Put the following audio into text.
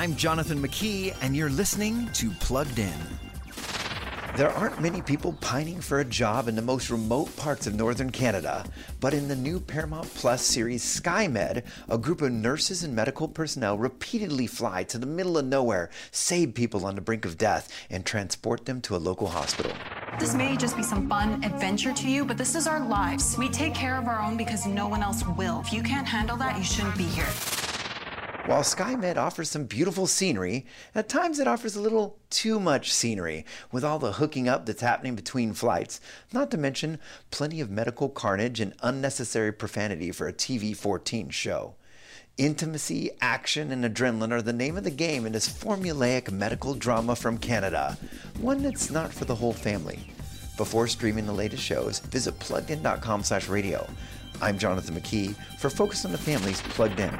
I'm Jonathan McKee, and you're listening to Plugged In. There aren't many people pining for a job in the most remote parts of northern Canada, but in the new Paramount Plus series SkyMed, a group of nurses and medical personnel repeatedly fly to the middle of nowhere, save people on the brink of death, and transport them to a local hospital. This may just be some fun adventure to you, but this is our lives. We take care of our own because no one else will. If you can't handle that, you shouldn't be here. While SkyMed offers some beautiful scenery, at times it offers a little too much scenery with all the hooking up that's happening between flights, not to mention plenty of medical carnage and unnecessary profanity for a TV 14 show. Intimacy, action, and adrenaline are the name of the game in this formulaic medical drama from Canada, one that's not for the whole family. Before streaming the latest shows, visit pluggedin.com slash radio. I'm Jonathan McKee for Focus on the Family's Plugged In.